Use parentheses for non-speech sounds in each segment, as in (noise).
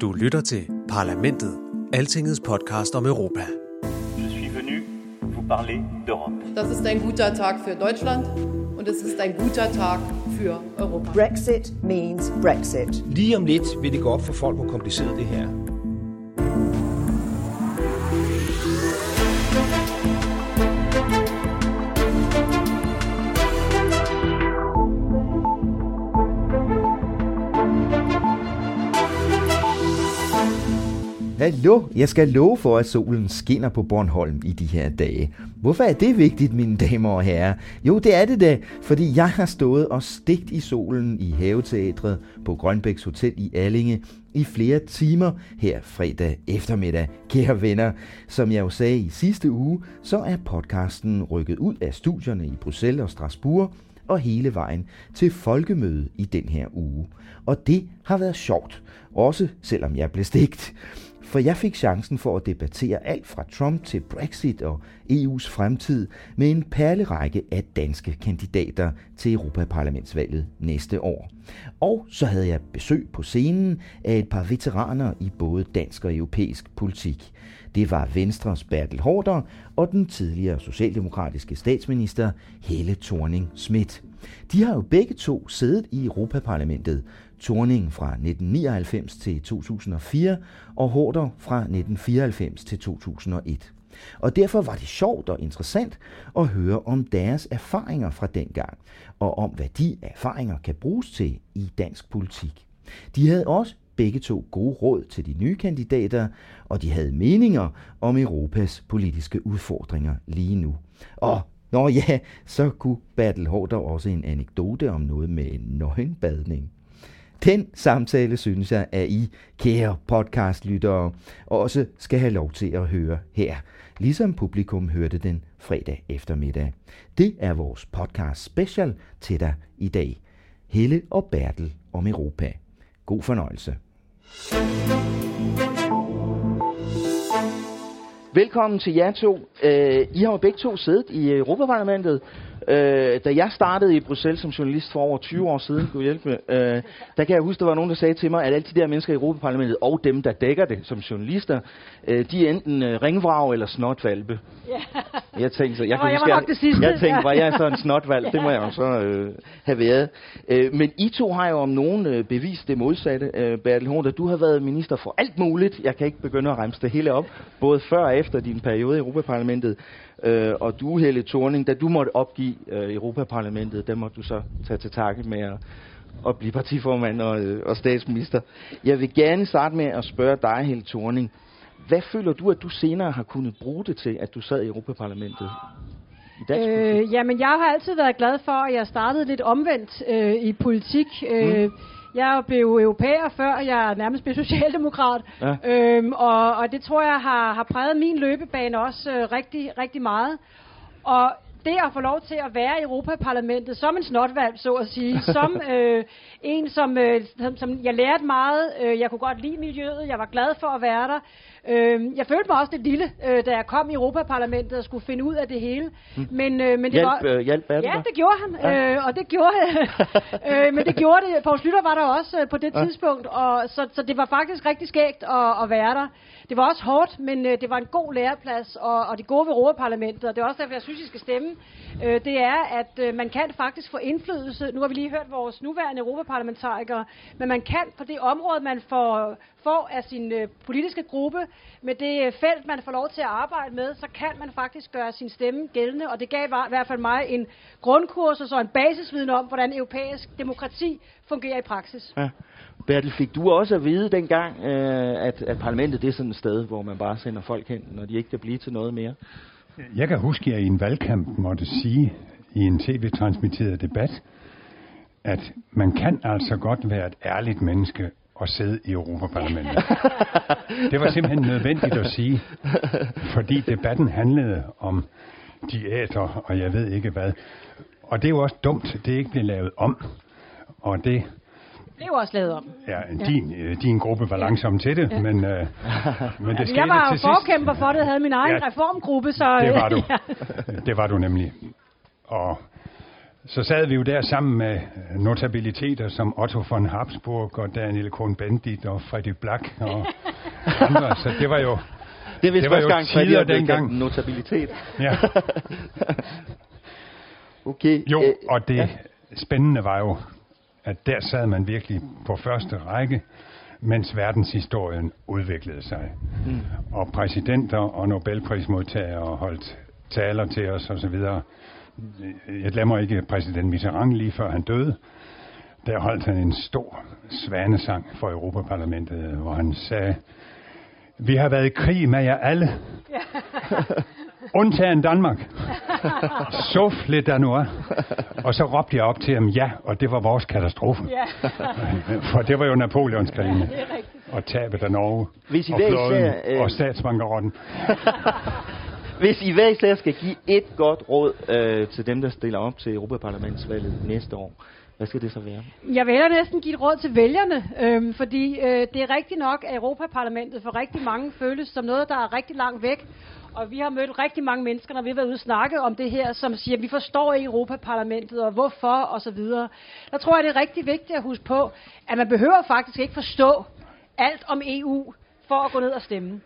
Du lytter til Parlamentet, Altingets podcast om Europa. Je suis venu vous parler d'Europe. Das ist ein guter Tag für Deutschland und es ist ein guter Tag für Europa. Brexit means Brexit. Lige om lidt vil det gå op for folk, hvor kompliceret det her Hallo, jeg skal love for, at solen skinner på Bornholm i de her dage. Hvorfor er det vigtigt, mine damer og herrer? Jo, det er det da, fordi jeg har stået og stigt i solen i haveteatret på Grønbæks Hotel i Allinge i flere timer her fredag eftermiddag. Kære venner, som jeg jo sagde i sidste uge, så er podcasten rykket ud af studierne i Bruxelles og Strasbourg og hele vejen til folkemøde i den her uge. Og det har været sjovt, også selvom jeg blev stigt. For jeg fik chancen for at debattere alt fra Trump til Brexit og EU's fremtid med en perlerække af danske kandidater til Europaparlamentsvalget næste år. Og så havde jeg besøg på scenen af et par veteraner i både dansk og europæisk politik. Det var Venstres Bertel Hårder og den tidligere socialdemokratiske statsminister Helle thorning Schmidt. De har jo begge to siddet i Europaparlamentet, Torning fra 1999 til 2004 og Hårder fra 1994 til 2001. Og derfor var det sjovt og interessant at høre om deres erfaringer fra dengang, og om hvad de erfaringer kan bruges til i dansk politik. De havde også begge to gode råd til de nye kandidater, og de havde meninger om Europas politiske udfordringer lige nu. Og Nå ja, så kunne Bertel Hårder også en anekdote om noget med nøgenbadning. Den samtale synes jeg, at I, kære podcastlyttere, også skal have lov til at høre her, ligesom publikum hørte den fredag eftermiddag. Det er vores podcast special til dig i dag. Helle og Bertel om Europa. God fornøjelse. Velkommen til jer to. Øh, I har jo begge to siddet i Europaparlamentet. Øh, da jeg startede i Bruxelles som journalist for over 20 år siden, kunne hjælpe med, øh, der kan jeg huske, der var nogen, der sagde til mig, at alle de der mennesker i Europaparlamentet, og dem, der dækker det som journalister, øh, de er enten øh, ringvrag eller snotvalpe. Ja. Jeg tænkte, så, jeg, jeg, var, jeg nok det sidste. Jeg tænkte, var jeg så en snotvalp? Ja. Det må jeg jo så øh, have været. Øh, men I to har jo om nogen øh, bevist det modsatte, øh, Bertel Horn, du har været minister for alt muligt. Jeg kan ikke begynde at remse det hele op, både før og efter din periode i Europaparlamentet. Øh, og du, Helle Thorning, da du måtte opgive øh, Europaparlamentet, der måtte du så tage til takke med at, at blive partiformand og, øh, og statsminister. Jeg vil gerne starte med at spørge dig, Helle Thorning. Hvad føler du, at du senere har kunnet bruge det til, at du sad i Europaparlamentet? Øh, jamen, jeg har altid været glad for, at jeg startede lidt omvendt øh, i politik. Øh, mm. Jeg blev europæer, før jeg nærmest blev socialdemokrat. Ja. Øhm, og, og det tror jeg har, har præget min løbebane også øh, rigtig, rigtig meget. Og det at få lov til at være i Europaparlamentet som en snotvalg, så at sige, (laughs) som øh, en, som, øh, som, som jeg lærte meget, øh, jeg kunne godt lide miljøet, jeg var glad for at være der, Øh, jeg følte mig også lidt lille, øh, da jeg kom i Europaparlamentet og skulle finde ud af det hele. Mm. Men, øh, men det hjælp, var, øh, hjælp ja, det gjorde han, ja. øh, og det gjorde (laughs) øh, men det gjorde det. Poul Slytter var der også øh, på det ja. tidspunkt, og så, så det var faktisk rigtig skægt at, at være der. Det var også hårdt, men øh, det var en god læreplads, og, og det gode ved Europaparlamentet, og det er også derfor, jeg synes, I skal stemme, øh, det er, at øh, man kan faktisk få indflydelse. Nu har vi lige hørt vores nuværende europaparlamentarikere, men man kan på det område, man får, får af sin øh, politiske gruppe, med det øh, felt, man får lov til at arbejde med, så kan man faktisk gøre sin stemme gældende, og det gav i hvert fald mig en grundkurs og så en basisviden om, hvordan europæisk demokrati fungerer i praksis. Ja. Bertel, fik du også at vide dengang, øh, at, at parlamentet det er sådan et sted, hvor man bare sender folk hen, når de ikke kan blive til noget mere? Jeg kan huske, at jeg i en valgkamp måtte sige, i en tv-transmitteret debat, at man kan altså godt være et ærligt menneske og sidde i Europaparlamentet. (laughs) Det var simpelthen nødvendigt at sige, fordi debatten handlede om diæter, og jeg ved ikke hvad. Og det er jo også dumt, det ikke blev lavet om. Og det blev også lavet om. Ja, din, ja. din gruppe var langsom til det, ja. men, øh, men det skete Jeg var til jo forkæmper for det, havde min egen ja, reformgruppe, så... Det var du. (laughs) ja. Det var du nemlig. Og så sad vi jo der sammen med notabiliteter som Otto von Habsburg og Daniel Cohn-Bendit og Freddy Black og (laughs) andre. Så det var jo det, det var jo gang, tider dengang. Notabilitet. Ja. (laughs) okay. Jo, og det ja. spændende var jo, at der sad man virkelig på første række, mens verdenshistorien udviklede sig. Mm. Og præsidenter og Nobelprismodtagere holdt taler til os osv. Jeg glemmer ikke præsident Mitterrand lige før han døde. Der holdt han en stor svanesang for Europaparlamentet, hvor han sagde, vi har været i krig med jer alle. Undtagen Danmark. (laughs) Der nu er. Og så råbte jeg op til ham, ja, og det var vores katastrofe. Ja. (laughs) For det var jo Napoleons krigene. Ja, og tabet af Norge. Hvis I og flåden, især, øh... og statsbankerotten. (laughs) Hvis I hver især skal give et godt råd øh, til dem, der stiller op til Europaparlamentsvalget næste år, hvad skal det så være? Jeg vil hellere næsten give et råd til vælgerne, øhm, fordi øh, det er rigtigt nok, at Europaparlamentet for rigtig mange føles som noget, der er rigtig langt væk. Og vi har mødt rigtig mange mennesker, når vi har været ude og snakke om det her, som siger, at vi forstår i Europaparlamentet, og hvorfor, og så videre. Der tror jeg, det er rigtig vigtigt at huske på, at man behøver faktisk ikke forstå alt om EU, for at gå ned og stemme.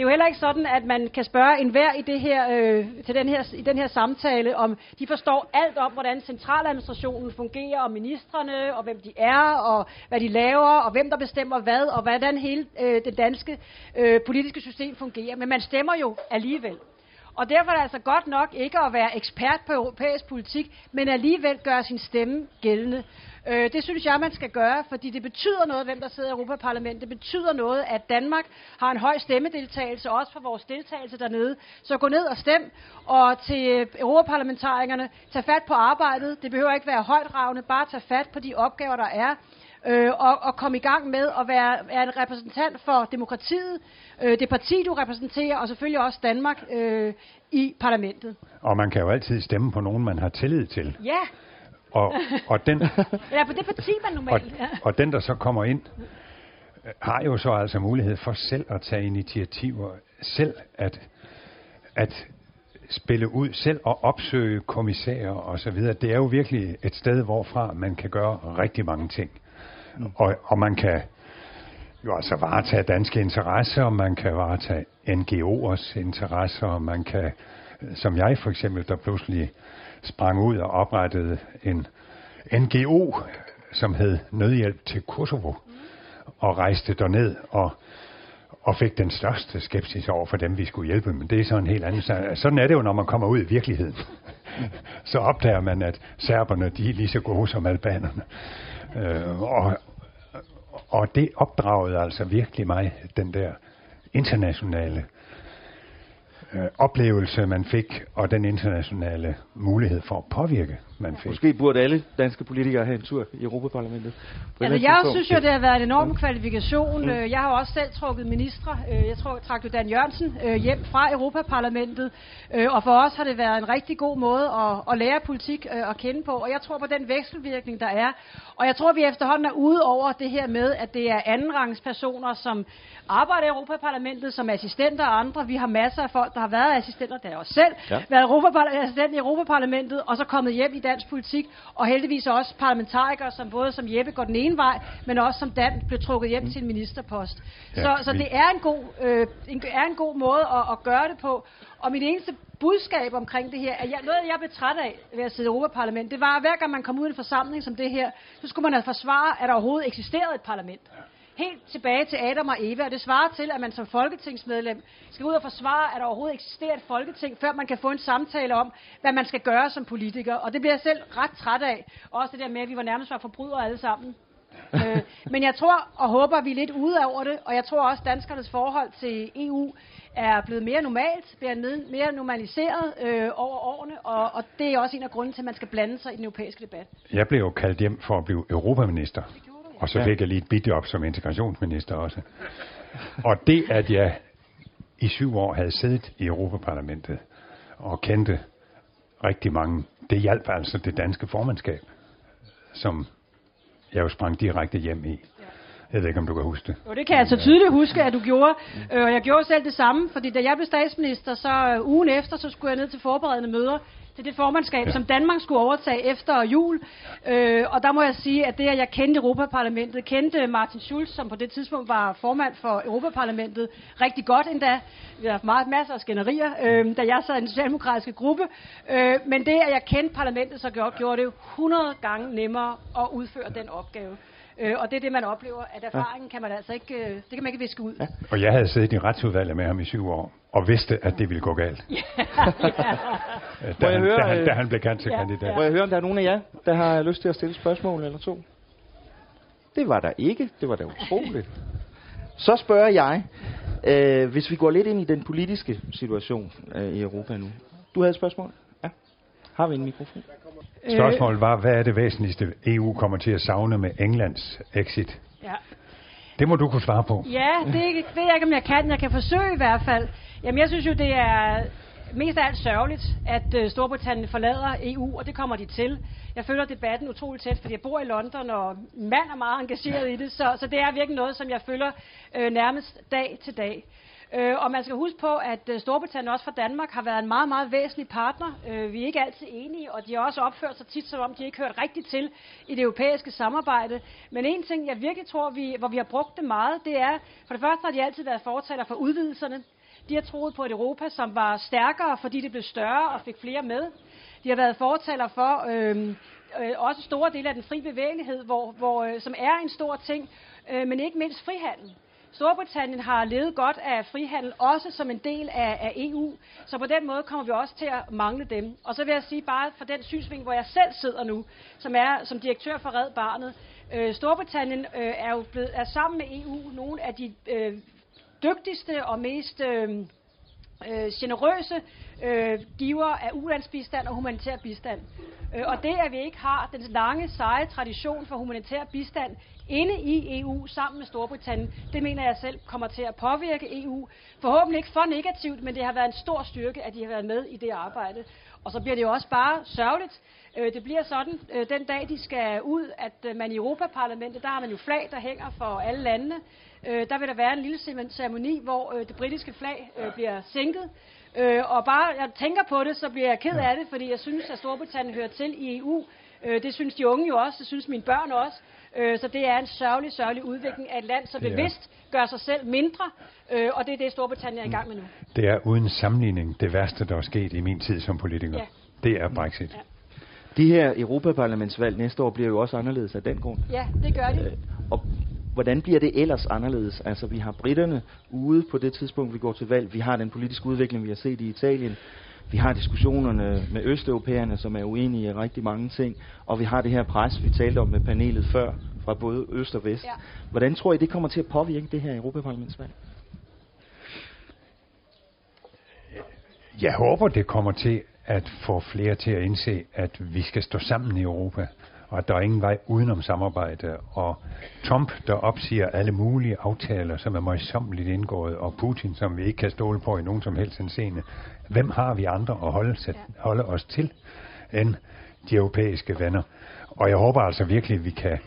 Det er jo heller ikke sådan, at man kan spørge enhver i, det her, øh, til den her, i den her samtale, om de forstår alt om, hvordan centraladministrationen fungerer, og ministerne, og hvem de er, og hvad de laver, og hvem der bestemmer hvad, og hvordan hele øh, det danske øh, politiske system fungerer. Men man stemmer jo alligevel. Og derfor er det altså godt nok ikke at være ekspert på europæisk politik, men alligevel gøre sin stemme gældende. Øh, det synes jeg, man skal gøre, fordi det betyder noget, hvem der sidder i Europaparlamentet. Det betyder noget, at Danmark har en høj stemmedeltagelse, også for vores deltagelse dernede. Så gå ned og stem, og til europaparlamentarikerne, tag fat på arbejdet. Det behøver ikke være højtravende, bare tag fat på de opgaver, der er. Øh, og, og komme i gang med at være, være en repræsentant for demokratiet, øh, det parti, du repræsenterer, og selvfølgelig også Danmark øh, i parlamentet. Og man kan jo altid stemme på nogen, man har tillid til. Ja, Og, og, den, (laughs) ja, på det parti, man og, normalt... Ja. og den, der så kommer ind, øh, har jo så altså mulighed for selv at tage initiativer, selv at, at spille ud, selv at opsøge kommissærer og så videre. Det er jo virkelig et sted, hvorfra man kan gøre rigtig mange ting. Og, og man kan jo altså varetage danske interesser, og man kan varetage NGO'ers interesser, og man kan, som jeg for eksempel, der pludselig sprang ud og oprettede en NGO, som hed Nødhjælp til Kosovo, og rejste derned og, og fik den største skepsis over for dem, vi skulle hjælpe. Men det er så en helt anden sag. Sådan er det jo, når man kommer ud i virkeligheden. (laughs) Så opdager man, at serberne de er lige så gode som albanerne. Øh, og, og det opdragede altså virkelig mig, den der internationale øh, Øh, oplevelse, man fik, og den internationale mulighed for at påvirke, man fik. Måske burde alle danske politikere have en tur i Europaparlamentet. Altså, jeg andet synes jo, tidspunkt. det har været en enorm kvalifikation. Mm. Jeg har også selv trukket ministre. Øh, Jeg tror, jeg trak jo Dan Jørgensen øh, hjem fra Europaparlamentet. Øh, Og for os har det været en rigtig god måde at, at lære politik øh, at kende på. Og jeg tror på den vekselvirkning, der er. Og jeg tror, vi efterhånden er ude over det her med, at det er andenrangspersoner, som arbejder i Europaparlamentet som assistenter og andre. Vi har masser af folk, der har været assistenter, der også selv Ja. været assistent i Europaparlamentet, og så kommet hjem i dansk politik, og heldigvis også parlamentarikere, som både som Jeppe går den ene vej, men også som Dan blev trukket hjem mm. til en ministerpost. Ja, Ja, så, så det er en god, øh, en, er en god måde at, at gøre det på. Og mit eneste budskab omkring det her, er jeg, noget jeg blev træt af ved at sidde i Europaparlamentet, det var, at hver gang man kom ud i en forsamling som det her, så skulle man have forsvare, at der overhovedet eksisterede et parlament. Helt tilbage til Adam og Eva, og det svarer til, at man som folketingsmedlem skal ud og forsvare, at der overhovedet eksisterer et folketing, før man kan få en samtale om, hvad man skal gøre som politiker. Og det bliver jeg selv ret træt af. Også det der med, at vi var nærmest var forbrydere alle sammen. (laughs) øh, men jeg tror og håber, at vi er lidt ude over det, og jeg tror også, at danskernes forhold til EU er blevet mere normalt, bliver mere normaliseret øh, over årene, og, og det er også en af grunden til, at man skal blande sig i den europæiske debat. Jeg blev jo kaldt hjem for at blive europaminister, og så fik jeg lige et bidjob som integrationsminister også. Og det, at jeg i syv år havde siddet i Europaparlamentet og kendte rigtig mange, det hjalp altså det danske formandskab, som jeg jo sprang direkte hjem i. Jeg ved ikke, om du kan huske det. Jo, det kan jeg så tydeligt huske, at du gjorde. Øh, og jeg gjorde selv det samme, fordi da jeg blev statsminister, så øh, ugen efter, så skulle jeg ned til forberedende møder til det formandskab, ja. som Danmark skulle overtage efter jul. Øh, og der må jeg sige, at det, at jeg kendte Europaparlamentet, kendte Martin Schulz, som på det tidspunkt var formand for Europaparlamentet, rigtig godt endda. Vi har haft meget, masser af skænderier, øh, da jeg sad i den socialdemokratiske gruppe. Øh, men det, at jeg kendte parlamentet så godt, gjorde det 100 gange nemmere at udføre den opgave. Øh, og det er det, man oplever, at erfaringen ja. kan man altså ikke, øh, det kan man ikke viske ud. Ja. Og jeg havde siddet i retsudvalget med ham i syv år, og vidste, at det ville gå galt. (laughs) ja. da, han, høre, da, han, da han blev kandidat. Ja, Må jeg høre, om der er nogen af jer, der har lyst til at stille spørgsmål eller to? Det var der ikke. Det var da utroligt. Så spørger jeg, øh, hvis vi går lidt ind i den politiske situation øh, i Europa nu. Du havde et spørgsmål? Ja. Har vi en mikrofon? Øh, Spørgsmålet var, hvad er det væsentligste, EU kommer til at savne med Englands exit? Ja. Det må du kunne svare på. Ja, det ved jeg ikke, om jeg kan. Jeg kan forsøge i hvert fald. Jamen, jeg synes jo, det er mest af alt sørgeligt, at øh, Storbritannien forlader EU, og det kommer de til. Jeg følger debatten utroligt tæt, fordi jeg bor i London, og mand er meget engageret i det, så, så det er virkelig noget, som jeg følger øh, nærmest dag til dag. Øh, og man skal huske på, at øh, Storbritannien også for Danmark har været en meget, meget væsentlig partner. Øh, vi er ikke altid enige, og de har også opført sig tit, som om de ikke hørt rigtigt til i det europæiske samarbejde. Men en ting, jeg virkelig tror, vi, hvor vi har brugt det meget, det er, for det første har de altid været fortaler for udvidelserne. De har troet på et Europa, som var stærkere, fordi det blev større og fik flere med. De har været fortaler for øh, øh, også store dele af den fri bevægelighed, hvor, hvor, øh, som er en stor ting, øh, men ikke mindst frihandel. Storbritannien har levet godt af frihandel, også som en del af, af EU, så på den måde kommer vi også til at mangle dem. Og så vil jeg sige bare fra den synsvinkel, hvor jeg selv sidder nu, som er som direktør for Red Barnet. Øh, Storbritannien øh, er jo blevet, er sammen med EU nogle af de øh, dygtigste og mest øh, øh, generøse øh, giver af ulandsbistand og humanitær bistand. Øh, og det, at vi ikke har den lange, seje tradition for humanitær bistand inde i EU sammen med Storbritannien, det mener jeg selv kommer til at påvirke EU. Forhåbentlig ikke for negativt, men det har været en stor styrke, at de har været med i det arbejde. Og så bliver det jo også bare sørgeligt. Øh, det bliver sådan, øh, den dag de skal ud, at øh, man i Europaparlamentet, der har man jo flag, der hænger for alle landene. Der vil der være en lille ceremoni, hvor det britiske flag bliver sænket. Og bare jeg tænker på det, så bliver jeg ked af det, fordi jeg synes, at Storbritannien hører til i EU. Det synes de unge jo også, det synes mine børn også. Øh, så det er en sørgelig, sørgelig udvikling af et land, som bevidst gør sig selv mindre, øh, og det er det, Storbritannien er i gang med nu. Det er uden sammenligning det værste, der er sket i min tid som politiker. Ja. Det er Brexit. Ja. De her Europaparlamentsvalg næste år bliver jo også anderledes af den grund. Ja, det gør de. Øh, og hvordan bliver det ellers anderledes? Altså, vi har britterne ude på det tidspunkt, vi går til valg. Vi har den politiske udvikling, vi har set i Italien. Vi har diskussionerne med østeuropæerne, som er uenige i rigtig mange ting, og vi har det her pres, vi talte om med panelet før, fra både øst og vest. Ja. Hvordan tror I, det kommer til at påvirke det her Europaparlamentsvalg? Jeg håber, det kommer til at få flere til at indse, at vi skal stå sammen i Europa, og at der er ingen vej udenom samarbejde. Og Trump, der opsiger alle mulige aftaler, som er møjsommeligt indgået, og Putin, som vi ikke kan stole på i nogen som helst scene. Hvem har vi andre at holde, holde os til, end de europæiske venner? Og jeg håber altså virkelig, at vi kan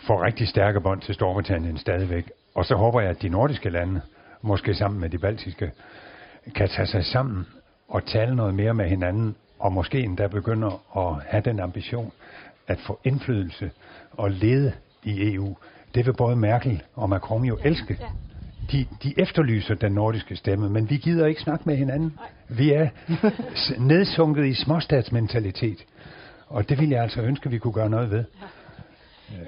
få rigtig stærke bånd til Storbritannien stadigvæk. Og så håber jeg, at de nordiske lande, måske sammen med de baltiske, kan tage sig sammen og tale noget mere med hinanden, og måske endda begynder at have den ambition at få indflydelse og lede i EU. Det vil både Merkel og Macron jo elske. De, de efterlyser den nordiske stemme, men vi gider ikke snakke med hinanden. Vi er nedsunket i småstatsmentalitet. Og det vil jeg altså ønske, vi kunne gøre noget ved.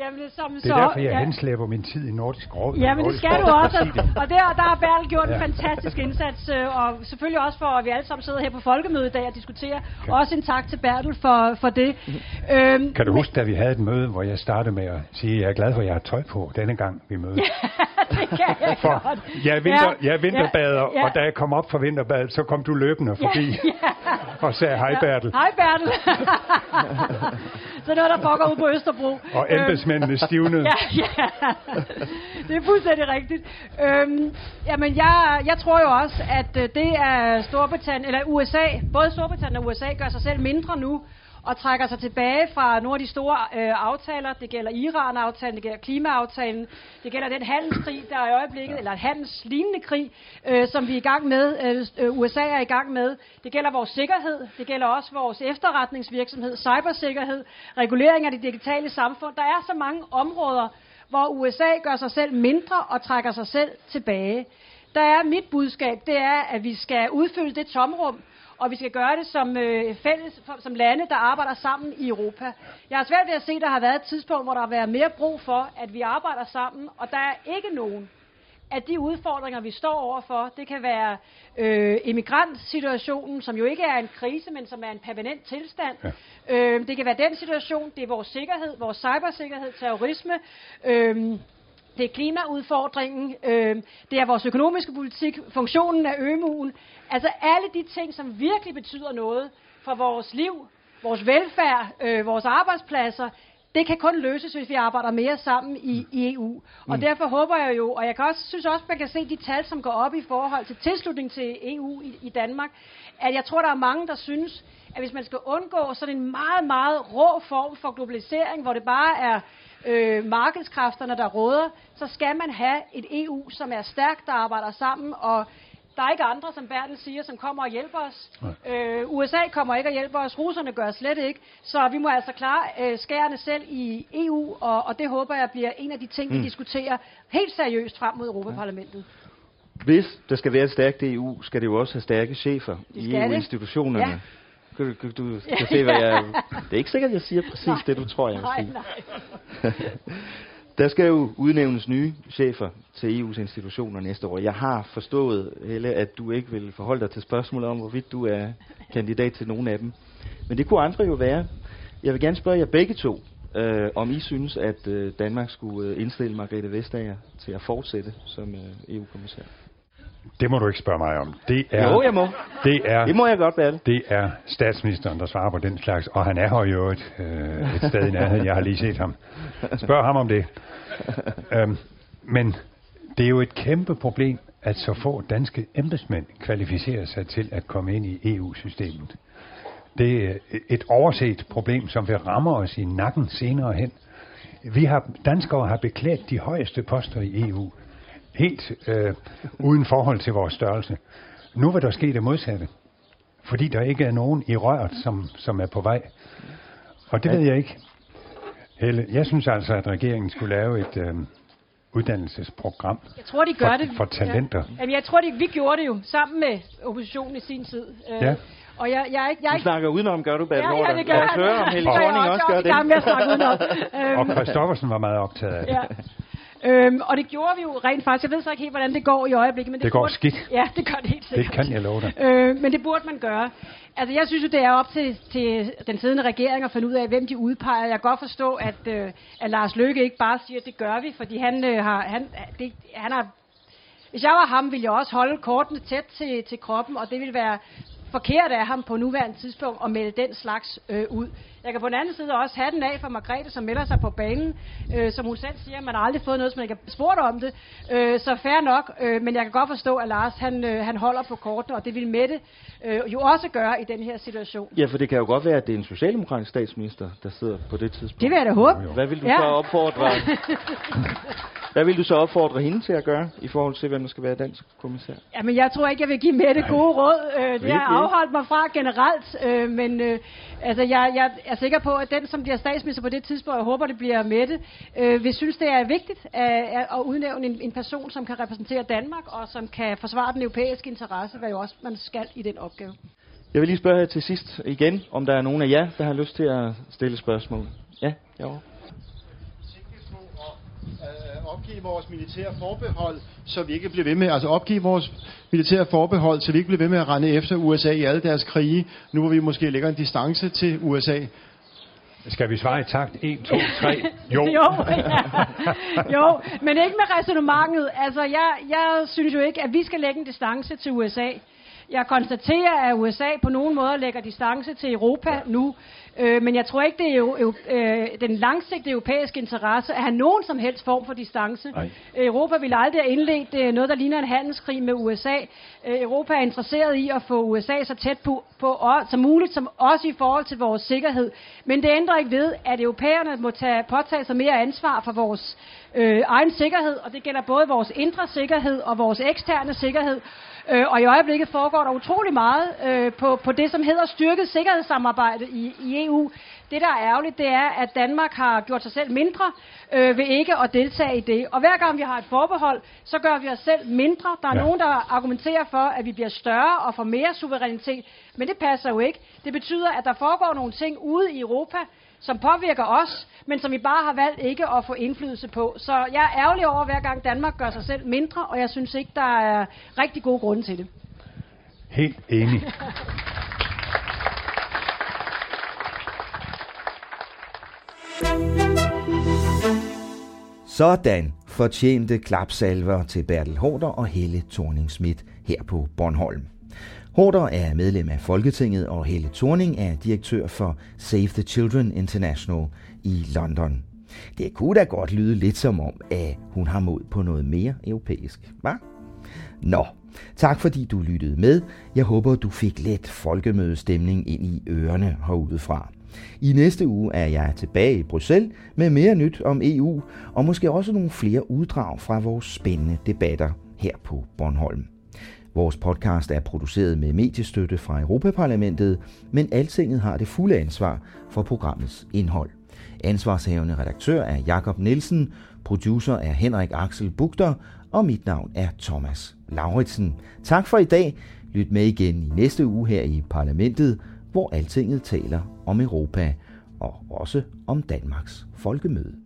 Jamen, som Det så, er derfor, jeg ja. henslæber min tid i Nordisk Råd. Ja, men det skal du også. Og der, der har Bertel gjort en Ja. fantastisk indsats, øh, og selvfølgelig også for, at vi alle sammen sidder her på folkemødet i dag og diskuterer. Også en tak til Bertel for, for det. Øhm, Kan du huske, da vi havde et møde, hvor jeg startede med at sige, at jeg er glad for, at jeg har tøj på denne gang, vi mødes? (laughs) det kan jeg For godt. jeg er, vinter, Ja, jeg er vinterbader, ja, ja. og da jeg kom op fra vinterbadet, så kom du løbende forbi og sagde, hej Bertel. Hej Bertel. (laughs) så det noget, der foregår ude på Østerbro. Og Øhm, embedsmændene stivnede. (laughs) Ja, ja. Det er fuldstændig rigtigt. Øhm, jamen, jeg, jeg tror jo også, at øh, det er Storbritannien, eller USA, både Storbritannien og USA gør sig selv mindre nu, og trækker sig tilbage fra nogle af de store øh, aftaler. Det gælder Iran-aftalen, det gælder klimaaftalen, det gælder den handelskrig, der er i øjeblikket, eller en handelslignende krig, øh, som vi er i gang med, øh, øh, USA er i gang med. Det gælder vores sikkerhed, det gælder også vores efterretningsvirksomhed, cybersikkerhed, regulering af det digitale samfund. Der er så mange områder, hvor USA gør sig selv mindre og trækker sig selv tilbage. Der er mit budskab, det er, at vi skal udfylde det tomrum, og vi skal gøre det som øh, fælles, som lande, der arbejder sammen i Europa. Jeg har svært ved at se, at der har været et tidspunkt, hvor der har været mere brug for, at vi arbejder sammen, og der er ikke nogen af de udfordringer, vi står overfor, det kan være øh, immigrantsituationen, som jo ikke er en krise, men som er en permanent tilstand. Ja. Øh, det kan være den situation, det er vores sikkerhed, vores cybersikkerhed, terrorisme, øh, det er klimaudfordringen, øh, det er vores økonomiske politik, funktionen af ømuen. Altså alle de ting, som virkelig betyder noget for vores liv, vores velfærd, øh, vores arbejdspladser, det kan kun løses, hvis vi arbejder mere sammen i, i EU. Og Mm. derfor håber jeg jo, og jeg kan også, synes også, man kan se de tal, som går op i forhold til tilslutning til EU i, i Danmark, at jeg tror, der er mange, der synes, at hvis man skal undgå sådan en meget, meget rå form for globalisering, hvor det bare er øh, markedskræfterne, der råder, så skal man have et EU, som er stærkt, der arbejder sammen, og der er ikke andre, som Bertel siger, som kommer og hjælper os. Øh, USA kommer ikke og hjælper os, russerne gør slet ikke, så vi må altså klare øh, skærene selv i EU, og, og det håber jeg bliver en af de ting, vi Mm. diskuterer helt seriøst frem mod Europaparlamentet. Hvis der skal være et stærkt EU, skal det jo også have stærke chefer i. EU-institutionerne. Ja. Du, kan du kan se, hvad jeg... (laughs) Det er ikke sikkert, jeg siger præcis Nej. det, du tror, jeg vil sige. nej. (laughs) Der skal jo udnævnes nye chefer til EU's institutioner næste år. Jeg har forstået, Helle, at du ikke vil forholde dig til spørgsmålet om, hvorvidt du er kandidat til nogen af dem. Men det kunne andre jo være. Jeg vil gerne spørge jer begge to, øh, om I synes, at øh, Danmark skulle øh, indstille Margrethe Vestager til at fortsætte som øh, EU-kommissær. Det må du ikke spørge mig om. Det er, Jo, jeg må. Det er, Det må jeg godt, Bertel. Det er statsministeren, der svarer på den slags, og han er her jo et, øh, et sted i nærheden. Jeg har lige set ham. Spørg ham om det. Øhm, men det er jo et kæmpe problem, at så få danske embedsmænd kvalificerer sig til at komme ind i EU-systemet. Det er et overset problem, som vil ramme os i nakken senere hen. Vi har, danskere har beklædt de højeste poster i EU, helt øh, uden forhold til vores størrelse. Nu vil der ske det modsatte, fordi der ikke er nogen i røret, som, som er på vej. Og det ved jeg ikke. Helle, jeg synes altså, at regeringen skulle lave et øh, uddannelsesprogram Jeg tror, de gør for, det. for talenter. Ja. Jamen, jeg tror, de, vi gjorde det jo sammen med oppositionen i sin tid. Øh, Ja. Og jeg, jeg, er ikke- jeg, er Du snakker udenom, gør du, Bertel? Ja, ja, det gør Lad os høre, om Helle jeg Thorning også gør det. gang med at snakke udenom. (laughs) Og Øhm, Christoffersen var meget optaget af det. Ja. Øhm, og det gjorde vi jo rent faktisk. Jeg ved så ikke helt, hvordan det går i øjeblikket. Men det, Det går burde, skidt. Ja, det gør det helt Det sikkert. kan jeg love dig. Øh, men det burde man gøre. Altså, jeg synes jo, det er op til, til den siddende regering at finde ud af, hvem de udpeger. Jeg kan godt forstå, at, øh, at Lars Løkke ikke bare siger, at det gør vi, fordi han, øh, har, han, det, han har... Hvis jeg var ham, ville jeg også holde kortene tæt til, til kroppen, og det ville være forkert af ham på nuværende tidspunkt at melde den slags øh, ud. Jeg kan på den anden side også have den af for Margrethe, som melder sig på banen. Øh, som hun selv siger, man har aldrig fået noget, som man ikke har spurgt om det. Øh, så fair nok, øh, men jeg kan godt forstå, at Lars han, øh, han holder på kortene, og det vil Mette øh, jo også gøre i den her situation. Ja, for det kan jo godt være, at det er en socialdemokratisk statsminister, der sidder på det tidspunkt. Det vil jeg da håbe. Hvad vil du Ja. så opfordre? (laughs) Hvad vil du så opfordre hende til at gøre i forhold til, hvem der skal være dansk kommissær? Jamen, jeg tror ikke, jeg vil give Mette gode råd. Øh, det har jeg afholdt mig fra generelt. Øh, men øh, altså, jeg, jeg er sikker på, at den, som bliver statsminister på det tidspunkt, jeg håber, det bliver Mette, øh, vil synes, det er vigtigt øh, at, at udnævne en, en person, som kan repræsentere Danmark, og som kan forsvare den europæiske interesse, hvad jo også man skal i den opgave. Jeg vil lige spørge her til sidst igen, om der er nogen af jer, der har lyst til at stille spørgsmål. Ja, jo opgive vores militære forbehold, så vi ikke bliver ved med, altså opgive vores militære forbehold, så vi ikke bliver ved med at rende efter USA i alle deres krige, nu hvor vi måske lægger en distance til USA. Skal vi svare i takt? 1, 2, 3. Jo. (laughs) jo, ja. jo, men ikke med resonemanget. Altså, jeg, jeg synes jo ikke, at vi skal lægge en distance til USA. Jeg konstaterer, at USA på nogen måde lægger distance til Europa nu. Øh, men jeg tror ikke, det er jo, jo øh, den langsigtede europæiske interesse at have nogen som helst form for distance. Nej. Europa vil aldrig have indledt øh, noget, der ligner en handelskrig med USA. Øh, Europa er interesseret i at få USA så tæt på, på som muligt, som også i forhold til vores sikkerhed. Men det ændrer ikke ved, at europæerne må tage, påtage sig mere ansvar for vores øh, egen sikkerhed, og det gælder både vores indre sikkerhed og vores eksterne sikkerhed. Øh, og i øjeblikket foregår der utrolig meget øh, på, på det, som hedder styrket sikkerhedssamarbejde i, i EU. Det, der er ærgerligt, det er, at Danmark har gjort sig selv mindre øh, ved ikke at deltage i det. Og hver gang vi har et forbehold, så gør vi os selv mindre. Der er ja. nogen, der argumenterer for, at vi bliver større og får mere suverænitet. Men det passer jo ikke. Det betyder, at der foregår nogle ting ude i Europa, som påvirker os, men som vi bare har valgt ikke at få indflydelse på. Så jeg er ærgerlig over, hver gang Danmark gør sig selv mindre, og jeg synes ikke, der er rigtig gode grunde til det. Helt enig. (laughs) Sådan fortjente klapsalver til Bertel Hårder og Helle thorning her på Bornholm. Hårder er medlem af Folketinget, og Helle Thorning er direktør for Save the Children International i London. Det kunne da godt lyde lidt som om, at hun har mod på noget mere europæisk, hva? Nå, tak fordi du lyttede med. Jeg håber, du fik lidt folkemødestemning ind i ørerne herudefra. I næste uge er jeg tilbage i Bruxelles med mere nyt om EU, og måske også nogle flere uddrag fra vores spændende debatter her på Bornholm. Vores podcast er produceret med mediestøtte fra Europaparlamentet, men Altinget har det fulde ansvar for programmets indhold. Ansvarshavende redaktør er Jakob Nielsen, producer er Henrik Axel Bugter, og mit navn er Thomas Lauritsen. Tak for i dag. Lyt med igen i næste uge her i Parlamentet, hvor Altinget taler om Europa og også om Danmarks folkemøde.